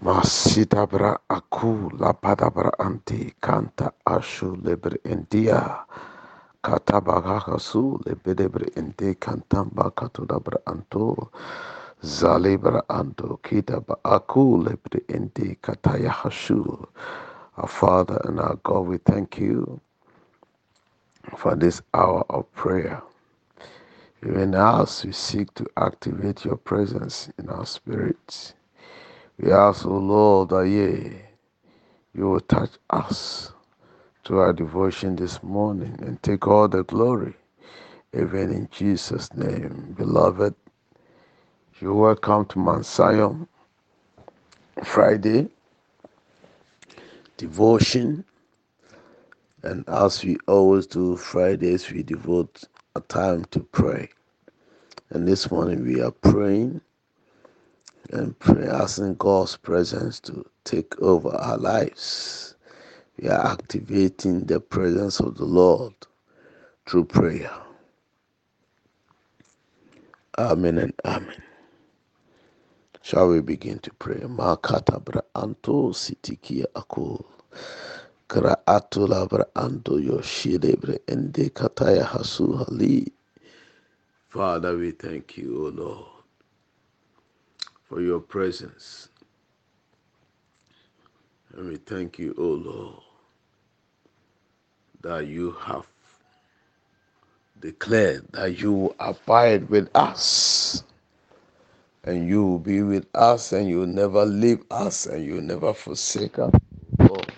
Masidabra aku lapadabra anti kanta ashu lebre endia katabaga kasu lebedebre ente kantamba katudabra anto. Zalebra anto kitaba aku lebre ente kataya hashu. Our father and our god we thank you for this hour of prayer. Even as we seek to activate your presence in our spirits we ask, O Lord, that ye, you will touch us to our devotion this morning and take all the glory, even in Jesus' name. Beloved, you're welcome to Mount Friday devotion. And as we always do Fridays, we devote a time to pray. And this morning we are praying and pray, asking God's presence to take over our lives. We are activating the presence of the Lord through prayer. Amen and amen. Shall we begin to pray? Makata bra anto sitikia akul. Kra atula anto yoshilebre ende kataya hasu hali. Father, we thank you, O Lord for your presence. And we thank you, O Lord, that you have declared that you abide with us and you will be with us and you will never leave us and you will never forsake us. Lord.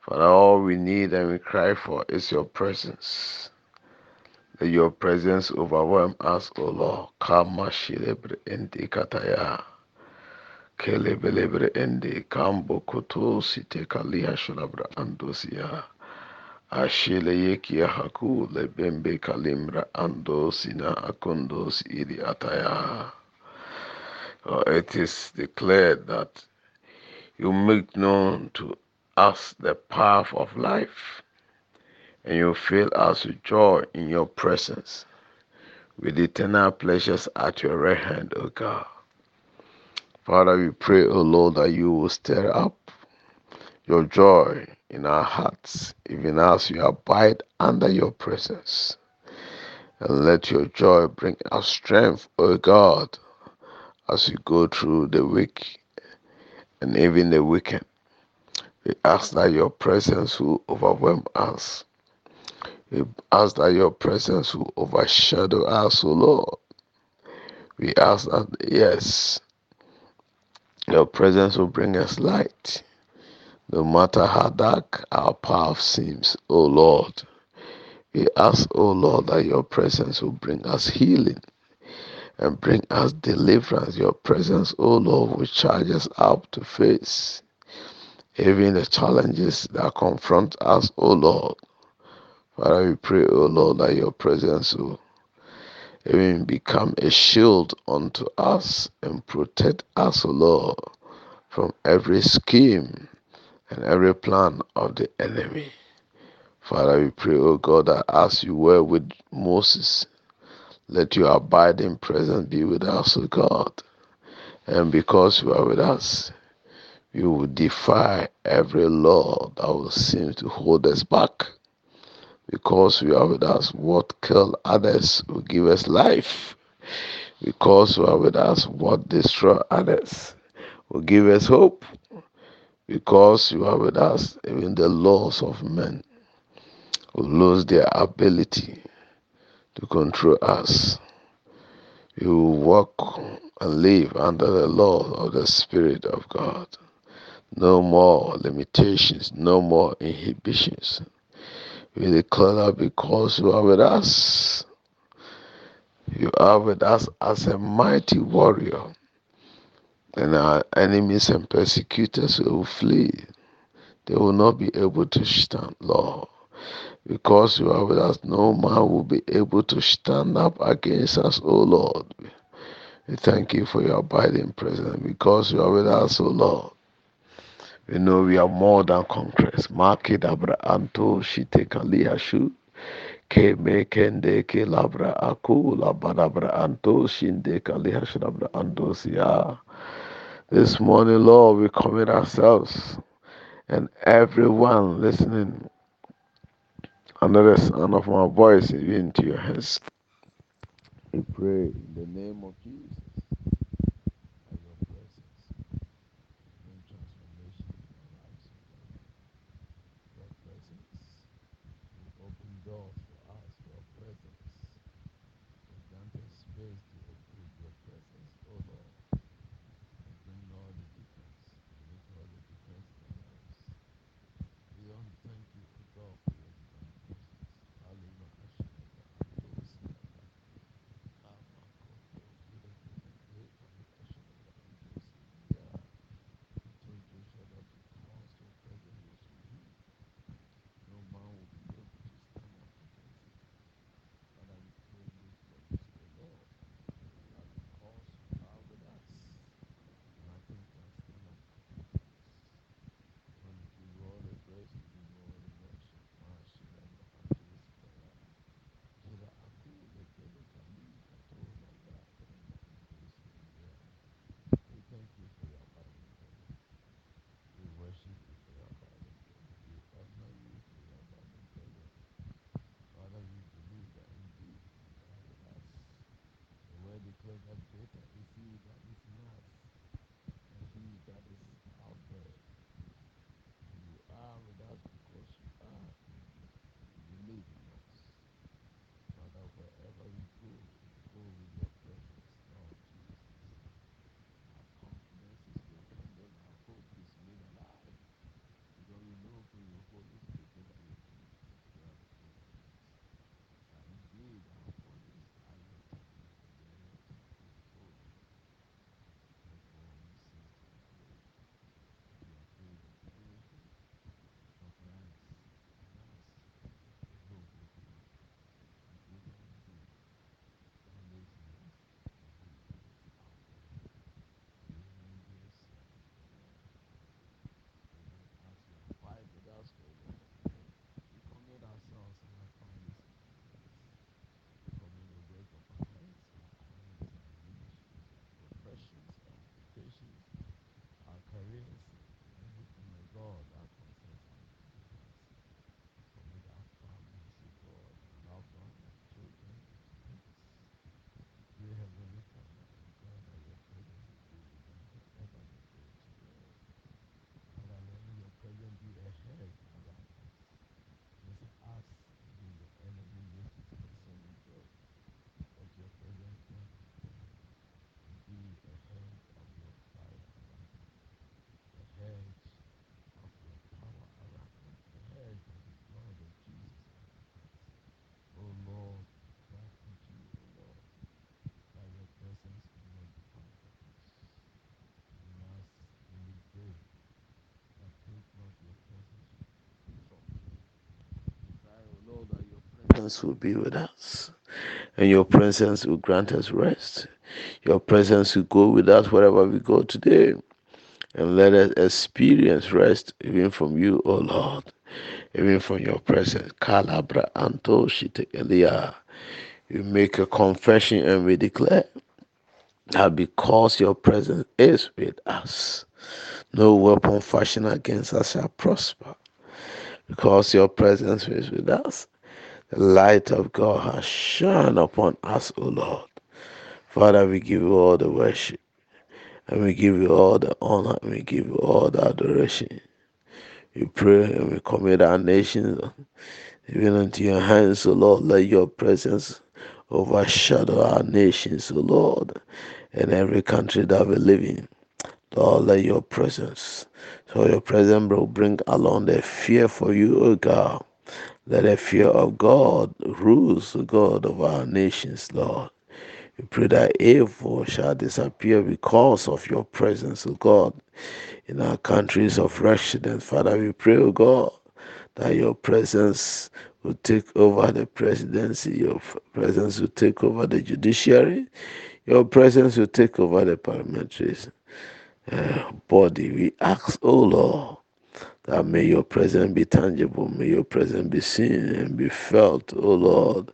Father, all we need and we cry for is your presence. Let your presence overwhelm us, O Lord. Kama shilebre indi kataya. kelebelebre ende kambo koto site kalia shulabra andosia ashile yeki haku lebembe kalimra andosina akondos iri ataya oh, it is declared that you make known to us the path of life and you fill us with joy in your presence with eternal pleasures at your right hand o god Father, we pray, O Lord, that you will stir up your joy in our hearts, even as we abide under your presence. And let your joy bring us strength, O God, as we go through the week and even the weekend. We ask that your presence will overwhelm us. We ask that your presence will overshadow us, O Lord. We ask that, yes, your presence will bring us light. No matter how dark our path seems, O Lord, we ask, O Lord, that your presence will bring us healing and bring us deliverance. Your presence, O Lord, will charge us up to face even the challenges that confront us, O Lord. Father, we pray, O Lord, that your presence will even become a shield unto us and protect us, O Lord, from every scheme and every plan of the enemy. Father, we pray, O God, that as you were with Moses, let your abiding presence be with us, O God. And because you are with us, you will defy every law that will seem to hold us back. Because you are with us, what kill others will give us life. Because you are with us, what destroy others will give us hope. Because you are with us, even the laws of men will lose their ability to control us. You walk and live under the law of the Spirit of God. No more limitations, no more inhibitions. We declare that because you are with us, you are with us as a mighty warrior, and our enemies and persecutors will flee. They will not be able to stand, Lord. Because you are with us, no man will be able to stand up against us, O Lord. We thank you for your abiding presence. Because you are with us, O Lord. We know we are more than conquerors. Makidabra anto shite kaliyashu. Ke me kende ke labra aku labadabra anto shinde kaliyashrabra anto siya. This morning, Lord, we commit ourselves and everyone listening under the sound of my voice into your hands. We pray in the name of Jesus. open. If you, but if not, presence will be with us. And your presence will grant us rest. Your presence will go with us wherever we go today. And let us experience rest even from you, O Lord. Even from your presence. Kalabra Anto Shitekelia. You make a confession and we declare that because your presence is with us, no weapon fashioned against us shall prosper. Because your presence is with us, light of God has shone upon us, O Lord. Father, we give you all the worship, and we give you all the honor, and we give you all the adoration. We pray and we commit our nations even into your hands, O Lord. Let your presence overshadow our nations, O Lord, and every country that we live in. Lord, let your presence, so your presence will bring along the fear for you, O God let the fear of God rules, the God of our nations, Lord. We pray that evil shall disappear because of your presence, O God, in our countries of residence. Father, we pray, O God, that your presence will take over the presidency, your presence will take over the judiciary, your presence will take over the parliamentary uh, body. We ask, O Lord, that may your presence be tangible, may your presence be seen and be felt, O Lord.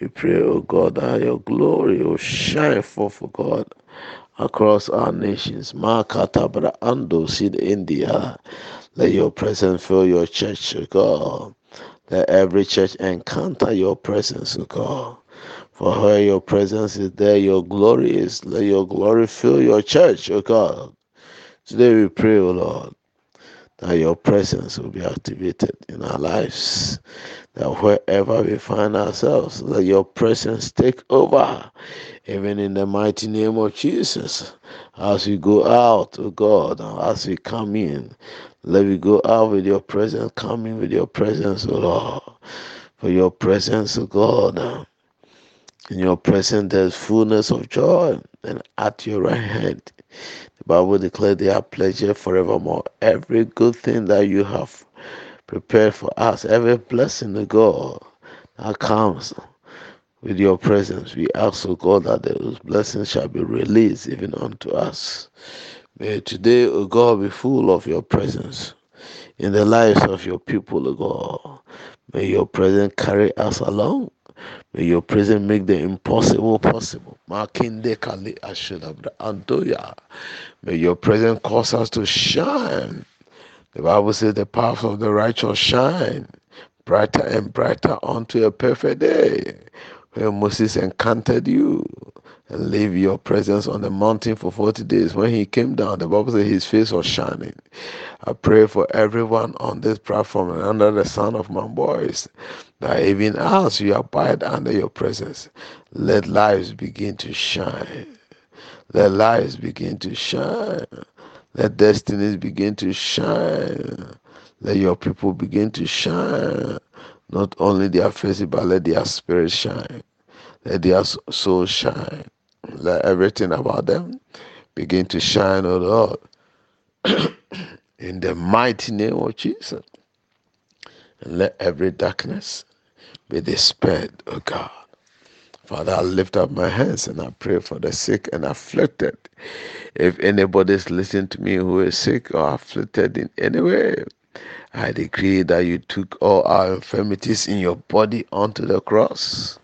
We pray, O God, that your glory will shine forth, O God, across our nations. Makatabra Ando Sid India. Let your presence fill your church, O God. Let every church encounter your presence, O God. For where your presence is, there your glory is. Let your glory fill your church, O God. Today we pray, O Lord, that your presence will be activated in our lives. That wherever we find ourselves, let your presence take over even in the mighty name of Jesus. As we go out, oh God, as we come in, let me go out with your presence, come in with your presence, oh Lord. For your presence, oh God. In your presence there's fullness of joy, and at your right hand, Bible declares they are pleasure forevermore. Every good thing that you have prepared for us, every blessing of God that comes with your presence. We ask, O God, that those blessings shall be released even unto us. May today, O God, be full of your presence in the lives of your people, O God. May your presence carry us along. May your presence make the impossible possible. May your presence cause us to shine. The Bible says the path of the righteous shine brighter and brighter unto a perfect day when Moses encountered you and leave your presence on the mountain for 40 days. When he came down, the Bible says his face was shining. I pray for everyone on this platform and under the sound of my voice that even as you abide under your presence, let lives begin to shine. Let lives begin to shine. Let destinies begin to shine. Let your people begin to shine. Not only their faces, but let their spirit shine. Let their soul shine. Let everything about them begin to shine, O oh Lord. In the mighty name of Jesus. And let every darkness be dispelled, O oh God. Father, I lift up my hands and I pray for the sick and afflicted. If anybody is listening to me who is sick or afflicted in any way, I decree that you took all our infirmities in your body onto the cross.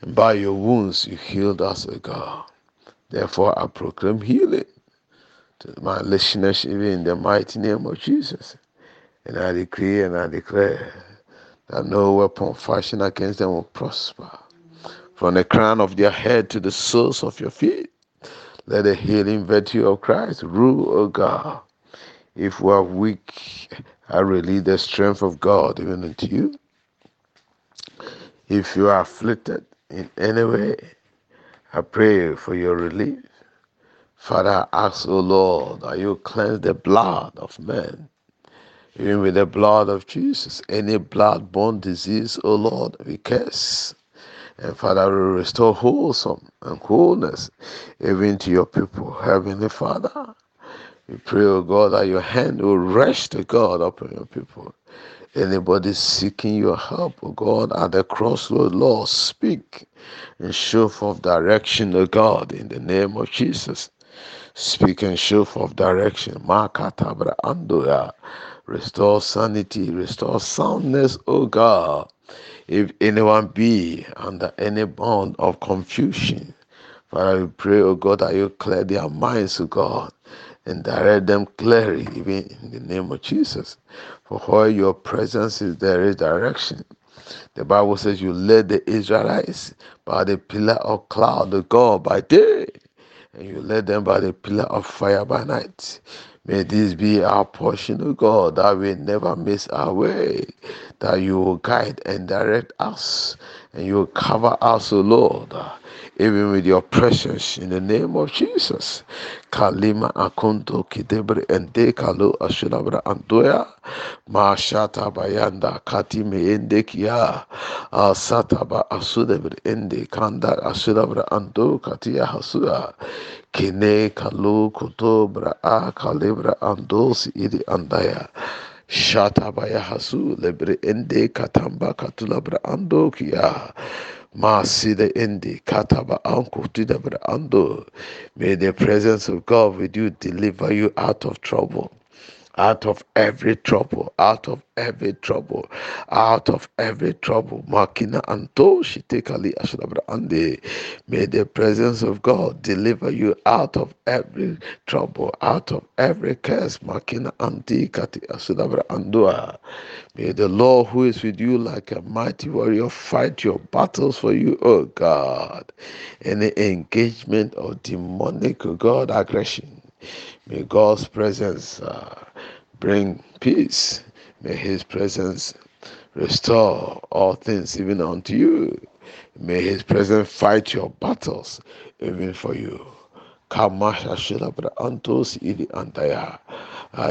And by your wounds, you healed us, O God. Therefore, I proclaim healing to my listeners, even in the mighty name of Jesus. And I decree and I declare that no weapon fashioned against them will prosper. From the crown of their head to the soles of your feet, let the healing virtue of Christ rule, O God. If we are weak, I release the strength of God even unto you. If you are afflicted in any way, I pray for your relief. Father, I ask, O Lord, that you cleanse the blood of men, even with the blood of Jesus. Any blood-borne disease, O Lord, we curse. And Father, we restore wholesome and wholeness even to your people. Heavenly Father, we pray, O God, that your hand will rest, O God, upon your people. Anybody seeking your help, O God, at the crossroad, Lord, speak and show forth direction, O God, in the name of Jesus. Speak and show forth direction. Makatabra andoya. Restore sanity, restore soundness, O God. If anyone be under any bond of confusion, Father, we pray, O God, that you clear their minds, O God and direct them clearly, even in the name of Jesus. For where your presence is, there is direction. The Bible says you led the Israelites by the pillar of cloud, the God by day, and you led them by the pillar of fire by night. May this be our portion, O God, that we never miss our way, that you will guide and direct us, and you will cover us, O Lord even with your presence in the name of Jesus. Kalima akunto kidebre ende kalu ashulabra andoya mashata bayanda katime ende kia. Asataba asudebre ende kanda ashulabra ando katia hasura kine kalu kutobra a kalibra ando si iri andaya. Shatabaya hasu lebre ende katamba katulabra ando kia Masida Indi Kataba Anko Tidabra Ando. May the presence of God with you deliver you out of trouble. Out of every trouble, out of every trouble, out of every trouble. Makina anto shitekali ashadabra ande. May the presence of God deliver you out of every trouble, out of every curse. Makina anti kati ashadabra andua. May the Lord who is with you like a mighty warrior fight your battles for you, oh God. Any engagement of demonic, God, aggression. May God's presence uh, bring peace. May His presence restore all things even unto you. May His presence fight your battles even for you. I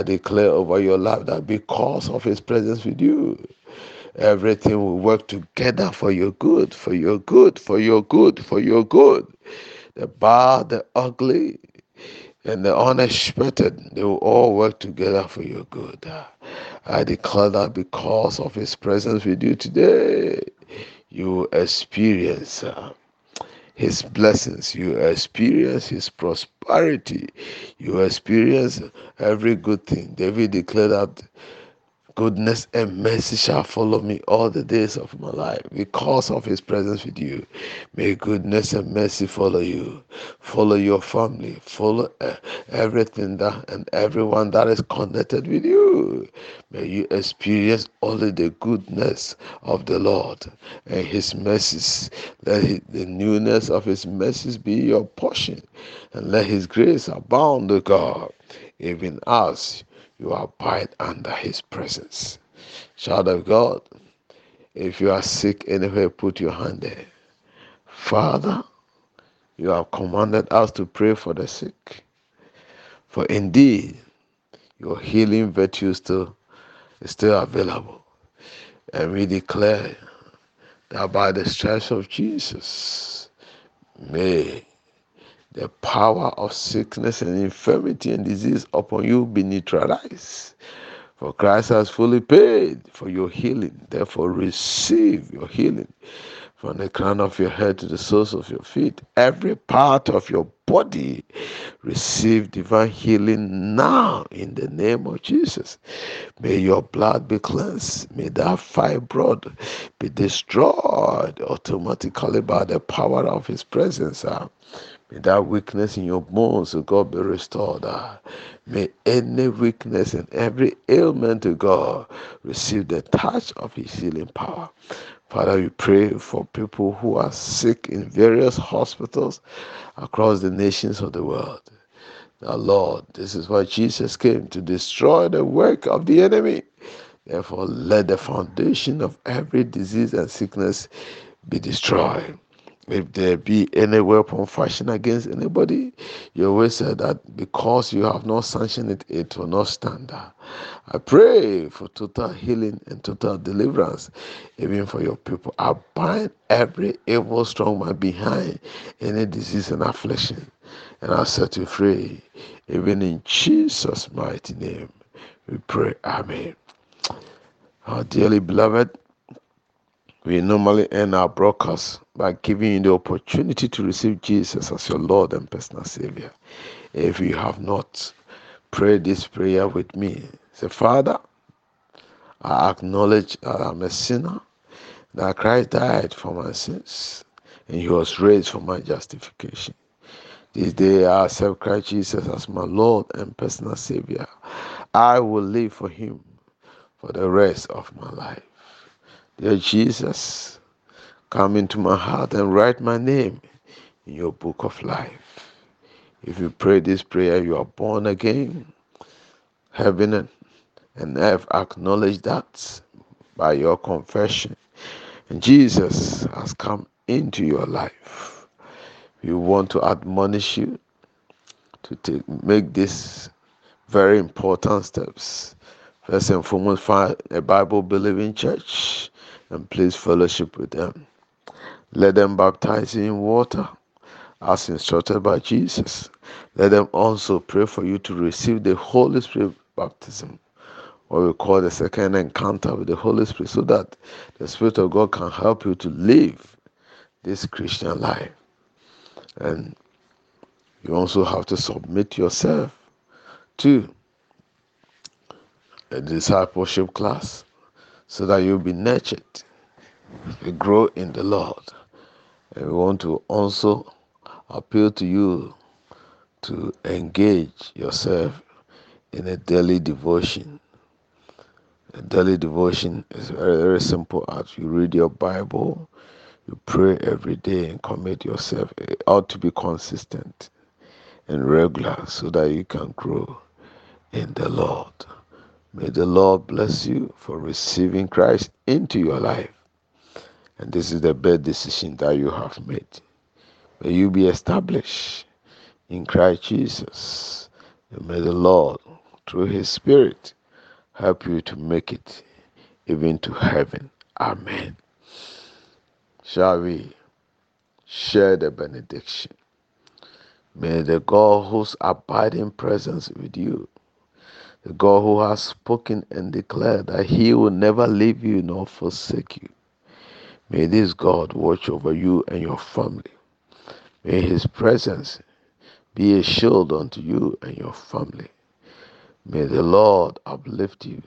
declare over your life that because of His presence with you, everything will work together for your good, for your good, for your good, for your good. The bad, the ugly, and the unexpected, they will all work together for your good. I declare that because of His presence with you today, you experience uh, His blessings, you experience His prosperity, you experience every good thing. David declared that goodness and mercy shall follow me all the days of my life because of his presence with you. May goodness and mercy follow you, follow your family, follow uh, everything that and everyone that is connected with you. May you experience only the goodness of the Lord and his mercies. Let the newness of his mercies be your portion and let his grace abound, O God, even as you abide under his presence. Child of God, if you are sick anywhere, put your hand there. Father, you have commanded us to pray for the sick. For indeed, your healing virtue still is still available. And we declare that by the stripes of Jesus, may the power of sickness and infirmity and disease upon you be neutralized. For Christ has fully paid for your healing. Therefore, receive your healing from the crown of your head to the soles of your feet. Every part of your body receive divine healing now in the name of Jesus. May your blood be cleansed. May that fibroid be destroyed automatically by the power of His presence. May that weakness in your bones, to God, be restored. Ah. May any weakness and every ailment, to God, receive the touch of His healing power. Father, we pray for people who are sick in various hospitals across the nations of the world. Now, Lord, this is why Jesus came to destroy the work of the enemy. Therefore, let the foundation of every disease and sickness be destroyed if there be any weapon fashioned against anybody, you always say that because you have not sanctioned it, it will not stand. I pray for total healing and total deliverance, even for your people. I bind every evil strong man behind any disease and affliction, and I set you free. Even in Jesus' mighty name, we pray. Amen. Our dearly beloved, we normally end our broadcast by giving you the opportunity to receive Jesus as your Lord and personal Savior. If you have not prayed this prayer with me, say, Father, I acknowledge that I'm a sinner, that Christ died for my sins, and He was raised for my justification. This day I accept Christ Jesus as my Lord and personal Savior. I will live for Him for the rest of my life. Dear Jesus, come into my heart and write my name in your book of life. If you pray this prayer, you are born again. Heaven and earth acknowledge that by your confession. And Jesus has come into your life. We want to admonish you to take, make this very important steps. First and foremost, find a Bible believing church and please fellowship with them. Let them baptize in water as instructed by Jesus. Let them also pray for you to receive the Holy Spirit baptism, what we call the second encounter with the Holy Spirit, so that the Spirit of God can help you to live this Christian life. And you also have to submit yourself to a discipleship class so that you'll be nurtured, you grow in the Lord. And we want to also appeal to you to engage yourself in a daily devotion. A daily devotion is very, very simple as you read your Bible, you pray every day and commit yourself. It ought to be consistent and regular so that you can grow in the Lord. May the Lord bless you for receiving Christ into your life. And this is the best decision that you have made. May you be established in Christ Jesus. And may the Lord, through His Spirit, help you to make it even to heaven. Amen. Shall we share the benediction? May the God whose abiding presence with you, the God who has spoken and declared that he will never leave you nor forsake you, may this God watch over you and your family. May his presence be a shield unto you and your family. May the Lord uplift you.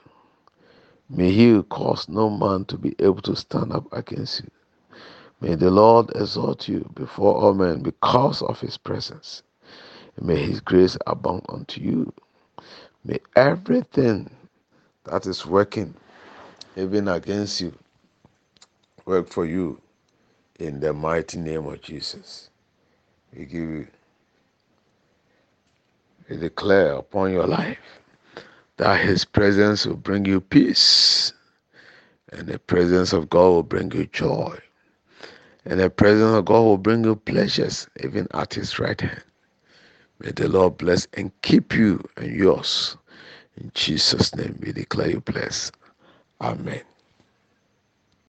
May he cause no man to be able to stand up against you. May the Lord exalt you before all men because of his presence. May his grace abound unto you. May everything that is working, even against you, work for you in the mighty name of Jesus. We give you, we declare upon your life that his presence will bring you peace, and the presence of God will bring you joy. And the presence of God will bring you pleasures, even at his right hand. May the Lord bless and keep you and yours. In Jesus' name, we declare you blessed. Amen.